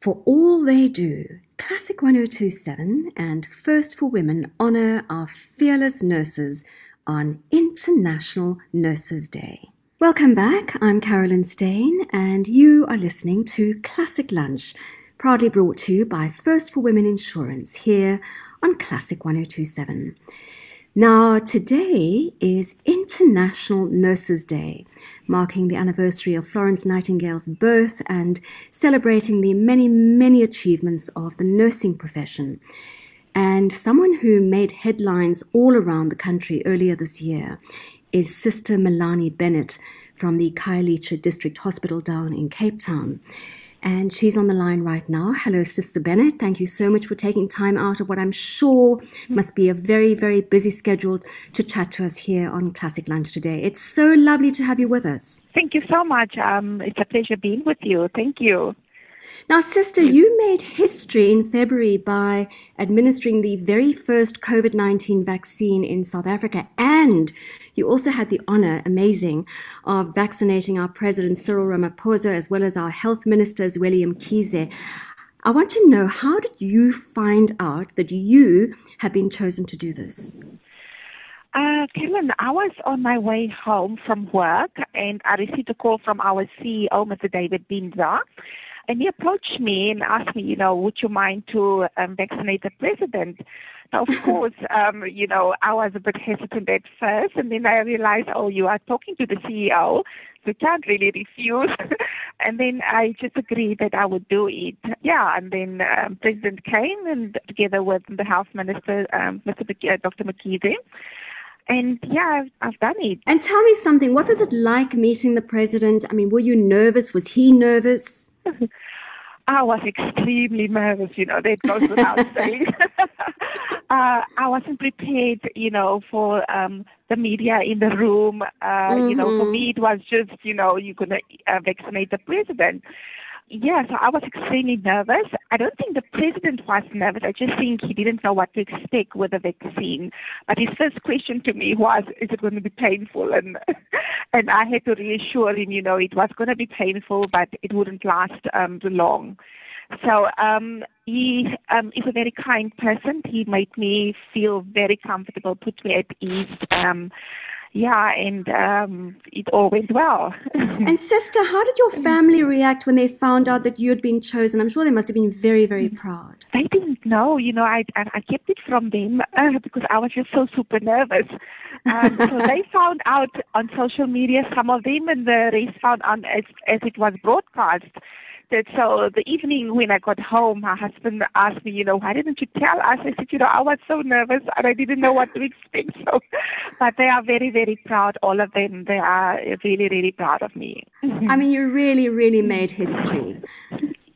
For all they do, Classic 1027 and First for Women honor our fearless nurses on International Nurses Day. Welcome back. I'm Carolyn Steyn, and you are listening to Classic Lunch, proudly brought to you by First for Women Insurance here on Classic 1027. Now, today is International Nurses Day, marking the anniversary of Florence Nightingale's birth and celebrating the many, many achievements of the nursing profession. And someone who made headlines all around the country earlier this year is Sister Milanie Bennett from the Khayelitsha District Hospital down in Cape Town. And she's on the line right now. Hello, Sister Bennett. Thank you so much for taking time out of what I'm sure must be a very, very busy schedule to chat to us here on Classic Lunch today. It's so lovely to have you with us. Thank you so much. Um, it's a pleasure being with you. Thank you. Now, sister, you made history in February by administering the very first COVID 19 vaccine in South Africa. And you also had the honor, amazing, of vaccinating our President Cyril Ramaphosa as well as our health ministers, William Mkhize. I want to know how did you find out that you have been chosen to do this? Uh, I was on my way home from work and I received a call from our CEO, Mr. David Binza and he approached me and asked me, you know, would you mind to um, vaccinate the president? Now, of course, um, you know, I was a bit hesitant at first, and then I realized, oh, you are talking to the CEO, so you can't really refuse. and then I just agreed that I would do it. Yeah, and then um, President came, and together with the health minister, um, Mr. Mc- uh, Dr. Mkhize, and yeah, I've, I've, done it. And tell me something. What was it like meeting the president? I mean, were you nervous? Was he nervous? I was extremely nervous, you know, that goes without saying. uh, I wasn't prepared, you know, for um, the media in the room. Uh, mm-hmm. You know, for mm-hmm. me, it was just, you know, you're going to uh, vaccinate the president yeah, so I was extremely nervous. I don't think the president was nervous. I just think he didn't know what to expect with the vaccine. But his first question to me was, "Is it going to be painful?" And and I had to reassure him, you know, it was going to be painful, but it wouldn't last um, too long. So um, he um, is a very kind person. He made me feel very comfortable, put me at ease. Um, yeah, and um, it all went well. and sister, how did your family react when they found out that you had been chosen? I'm sure they must have been very, very proud. They didn't know, you know. I I kept it from them uh, because I was just so super nervous. Um, so they found out on social media, some of them, and the rest found out as as it was broadcast that so the evening when I got home, my husband asked me, you know, why didn't you tell us? I said, you know, I was so nervous and I didn't know what to expect. So, but they are very, very proud. All of them, they are really, really proud of me. I mean, you really, really made history.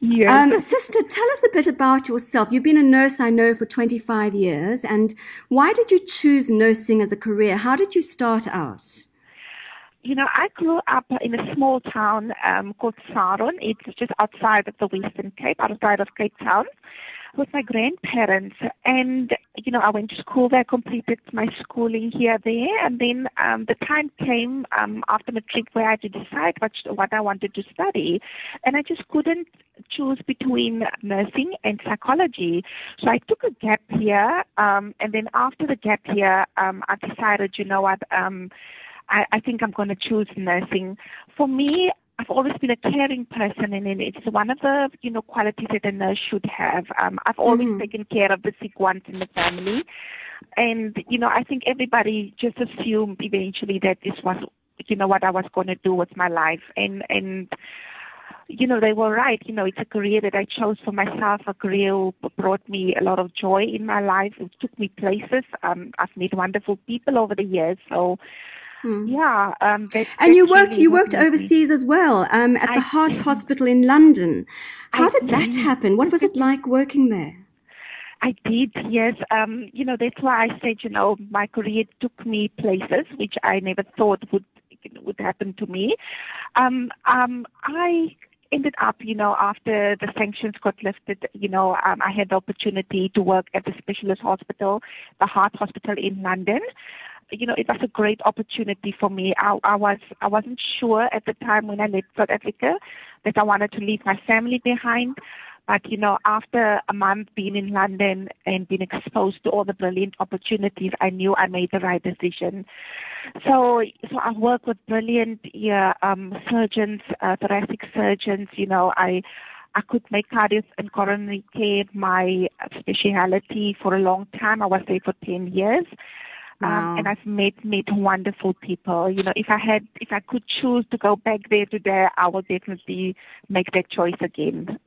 Yes. Um, sister, tell us a bit about yourself. You've been a nurse, I know, for 25 years. And why did you choose nursing as a career? How did you start out? You know, I grew up in a small town um, called Saron. It's just outside of the Western Cape, outside of Cape Town, with my grandparents. And, you know, I went to school there, completed my schooling here, there. And then um, the time came um, after matric where I had to decide what, what I wanted to study. And I just couldn't choose between nursing and psychology. So I took a gap year. Um, and then after the gap year, um, I decided, you know what, um, I, I think I'm going to choose nursing. For me, I've always been a caring person, and it's one of the you know qualities that a nurse should have. Um, I've always mm-hmm. taken care of the sick ones in the family, and you know I think everybody just assumed eventually that this was you know what I was going to do with my life, and and you know they were right. You know it's a career that I chose for myself, a career brought me a lot of joy in my life. It took me places. Um, I've met wonderful people over the years, so Hmm. Yeah, um, and you worked you worked overseas as well um, at the Heart. Hospital in London. How I did that happen? What was it like working there? I did, yes. Um, you know, that's why I said, you know, my career took me places which I never thought would would happen to me. Um, um, I ended up, you know, after the sanctions got lifted, you know, um, I had the opportunity to work at the specialist hospital, the Heart Hospital in London you know, it was a great opportunity for me. I, I was I wasn't sure at the time when I left South Africa that I wanted to leave my family behind. But you know, after a month being in London and being exposed to all the brilliant opportunities, I knew I made the right decision. So, so I work with brilliant yeah, um, surgeons, uh, thoracic surgeons. You know, I I could make cardiac and coronary care my specialty for a long time. I was there for 10 years. Wow. Um, and I've met met wonderful people. You know, if I had, if I could choose to go back there today, I would definitely make that choice again.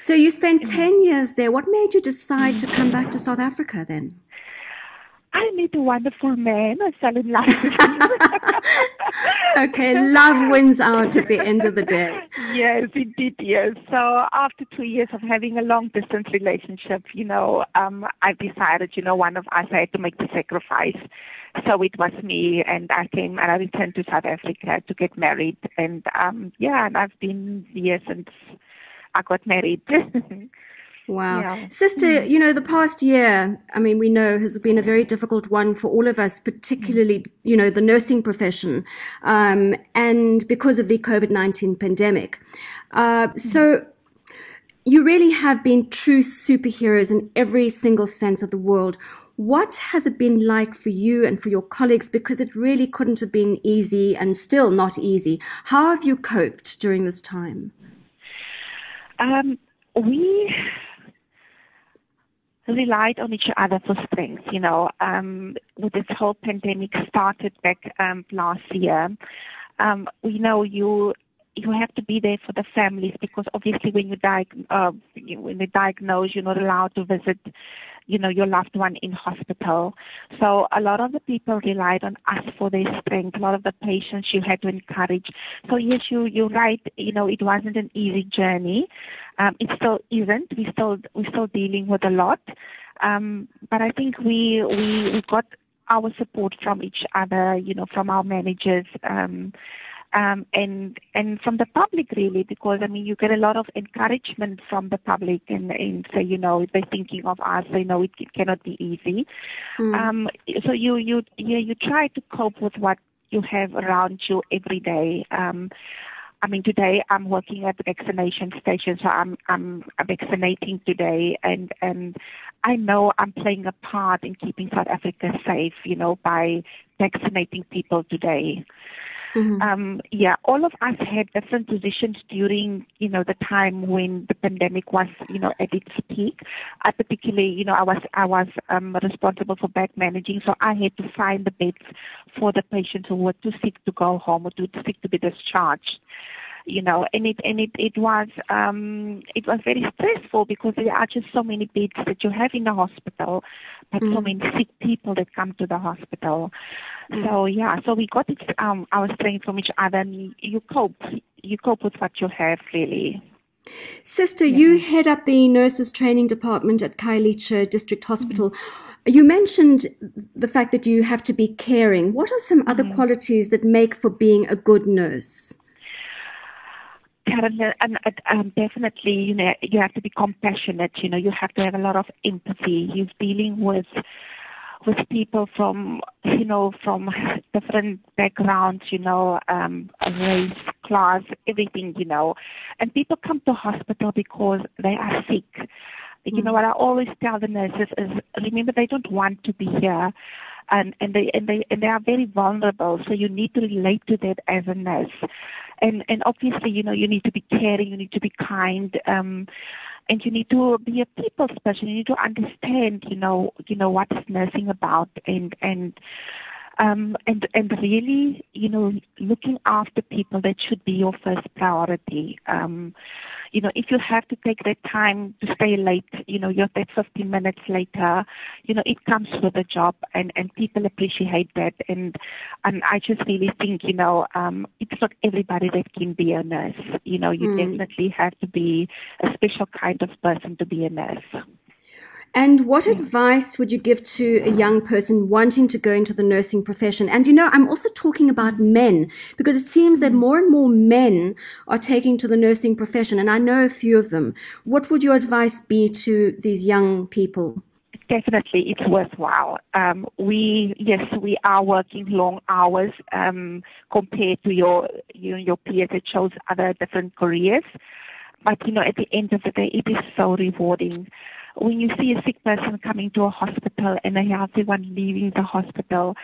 So you spent ten years there. What made you decide to come back to South Africa then? I met a wonderful man. I fell in love with him. okay, love wins out at the end of the day. Yes, it did. Yes. So after two years of having a long distance relationship, you know, um, I decided, you know, one of us had to make the sacrifice. So it was me, and I came and I returned to South Africa to get married, and um, yeah, and I've been here since I got married. Wow. Yeah. Sister, mm. you know, the past year, I mean, we know has been a very difficult one for all of us, particularly, mm. you know, the nursing profession, um, and because of the COVID 19 pandemic. Uh, mm. So, you really have been true superheroes in every single sense of the world. What has it been like for you and for your colleagues? Because it really couldn't have been easy and still not easy. How have you coped during this time? Um, we relied on each other for strength. You know, um, with this whole pandemic started back um, last year, um, we know you you have to be there for the families because obviously when you diag- uh, when they diagnose, you're not allowed to visit you know, your loved one in hospital. So a lot of the people relied on us for their strength. A lot of the patients you had to encourage. So yes, you you're right. You know, it wasn't an easy journey. Um, it still isn't. We still we're still dealing with a lot. Um, but I think we we we got our support from each other. You know, from our managers. Um, um, and and from the public really because I mean you get a lot of encouragement from the public and, and so you know they're thinking of us they know it, it cannot be easy mm. um, so you you yeah you try to cope with what you have around you every day um, I mean, today I'm working at the vaccination station, so I'm I'm vaccinating today, and and I know I'm playing a part in keeping South Africa safe, you know, by vaccinating people today. Mm-hmm. Um, yeah, all of us had different positions during, you know, the time when the pandemic was, you know, at its peak. I particularly, you know, I was I was um, responsible for back managing, so I had to find the beds for the patients who were too sick to go home or too sick to be discharged you know, and it and it it was um it was very stressful because there are just so many beds that you have in the hospital, but mm. so many sick people that come to the hospital. So yeah, so we got it, um our strength from each other, and you cope you cope with what you have really. Sister, yeah. you head up the nurses training department at Khayelitsha District Hospital. Mm-hmm. You mentioned the fact that you have to be caring. What are some mm-hmm. other qualities that make for being a good nurse? Karen, and um, definitely, you know, you have to be compassionate. You know, you have to have a lot of empathy. You're dealing with with people from, you know, from different backgrounds. You know, um, race, class, everything. You know, and people come to hospital because they are sick. You know mm. what I always tell the nurses is remember they don't want to be here and and they and they and they are very vulnerable so you need to relate to that as a nurse and and obviously you know you need to be caring you need to be kind um and you need to be a people person. You need to understand you know you know what is nursing about and and um, and and really, you know, looking after people that should be your first priority. Um, you know, if you have to take that time to stay late, you know, you're that 15 minutes later, you know, it comes with the job and, and people appreciate that. And, and I just really think, you know, um, it's not everybody that can be a nurse. You know, you mm. definitely have to be a special kind of person to be a nurse. And what advice would you give to a young person wanting to go into the nursing profession? And you know, I'm also talking about men because it seems that more and more men are taking to the nursing profession, and I know a few of them. What would your advice be to these young people? Definitely, it's worthwhile. Um, we yes, we are working long hours um, compared to your you know, your peers that chose other different careers. but you know, at the end of the day, it is so rewarding. When you see a sick person coming to a hospital and a healthy one leaving the hospital,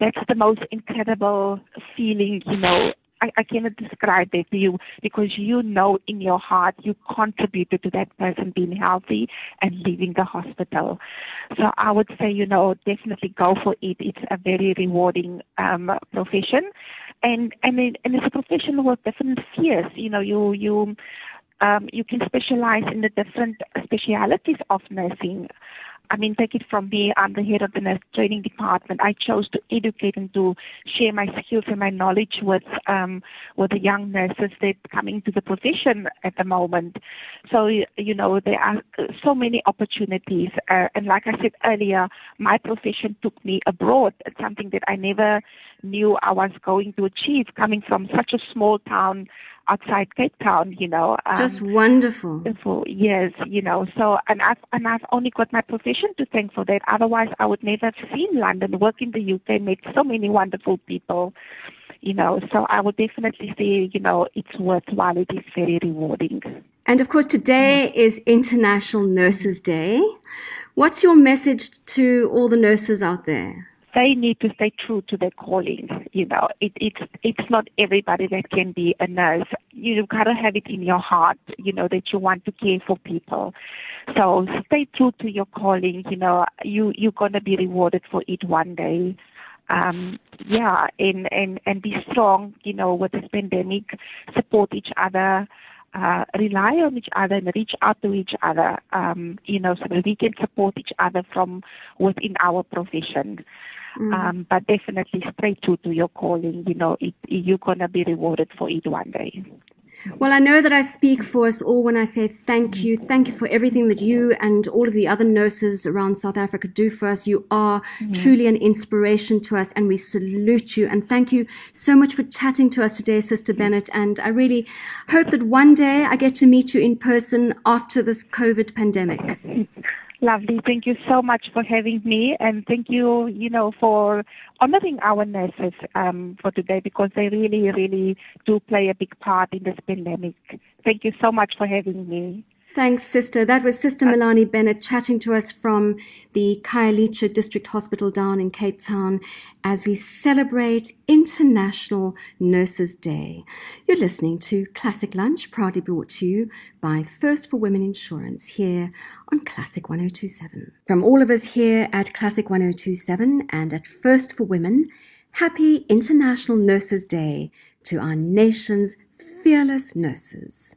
that's the most incredible feeling, you know, I, I cannot describe that to you because you know in your heart you contributed to that person being healthy and leaving the hospital. So I would say, you know, definitely go for it. It's a very rewarding um, profession. And and it, and it's a profession with different spheres. You know, you you um, you can specialize in the different specialities of nursing. I mean, take it from me, I'm the head of the nurse training department. I chose to educate and to share my skills and my knowledge with um, with the young nurses that coming to the profession at the moment. So you know there are so many opportunities, uh, and like I said earlier, my profession took me abroad. It's something that I never knew I was going to achieve, coming from such a small town outside Cape Town, you know. Um, Just wonderful. For years, you know. So, and I've and I've only got my profession to thank for that. Otherwise, I would never have seen London, work in the UK, met so many wonderful people, you know. So I would definitely say, you know, it's worthwhile. It is very rewarding. And of course, today is International Nurses Day. What's your message to all the nurses out there? They need to stay true to their calling. You know, it, it's it's not everybody that can be a nurse. You've got to have it in your heart. You know that you want to care for people. So stay true to your calling. You know, you you're gonna be rewarded for it one day. Um, yeah, and and and be strong. You know, with this pandemic, support each other. Uh, rely on each other and reach out to each other, um, you know, so that we can support each other from within our profession. Mm. Um, but definitely straight to to your calling. You know, it, you're gonna be rewarded for it one day. Well, I know that I speak for us all when I say thank you. Thank you for everything that you and all of the other nurses around South Africa do for us. You are mm-hmm. truly an inspiration to us, and we salute you. And thank you so much for chatting to us today, Sister Bennett. And I really hope that one day I get to meet you in person after this COVID pandemic. Lovely. Thank you so much for having me, and thank you, you know, for honoring our nurses um, for today because they really, really do play a big part in this pandemic. Thank you so much for having me. Thanks, Sister. That was Sister uh, Milanie Bennett chatting to us from the Khayelitsha District Hospital down in Cape Town as we celebrate International Nurses Day. You're listening to Classic Lunch, proudly brought to you by First for Women Insurance here on Classic 1027. From all of us here at Classic 1027 and at First for Women, happy International Nurses Day to our nation's fearless nurses.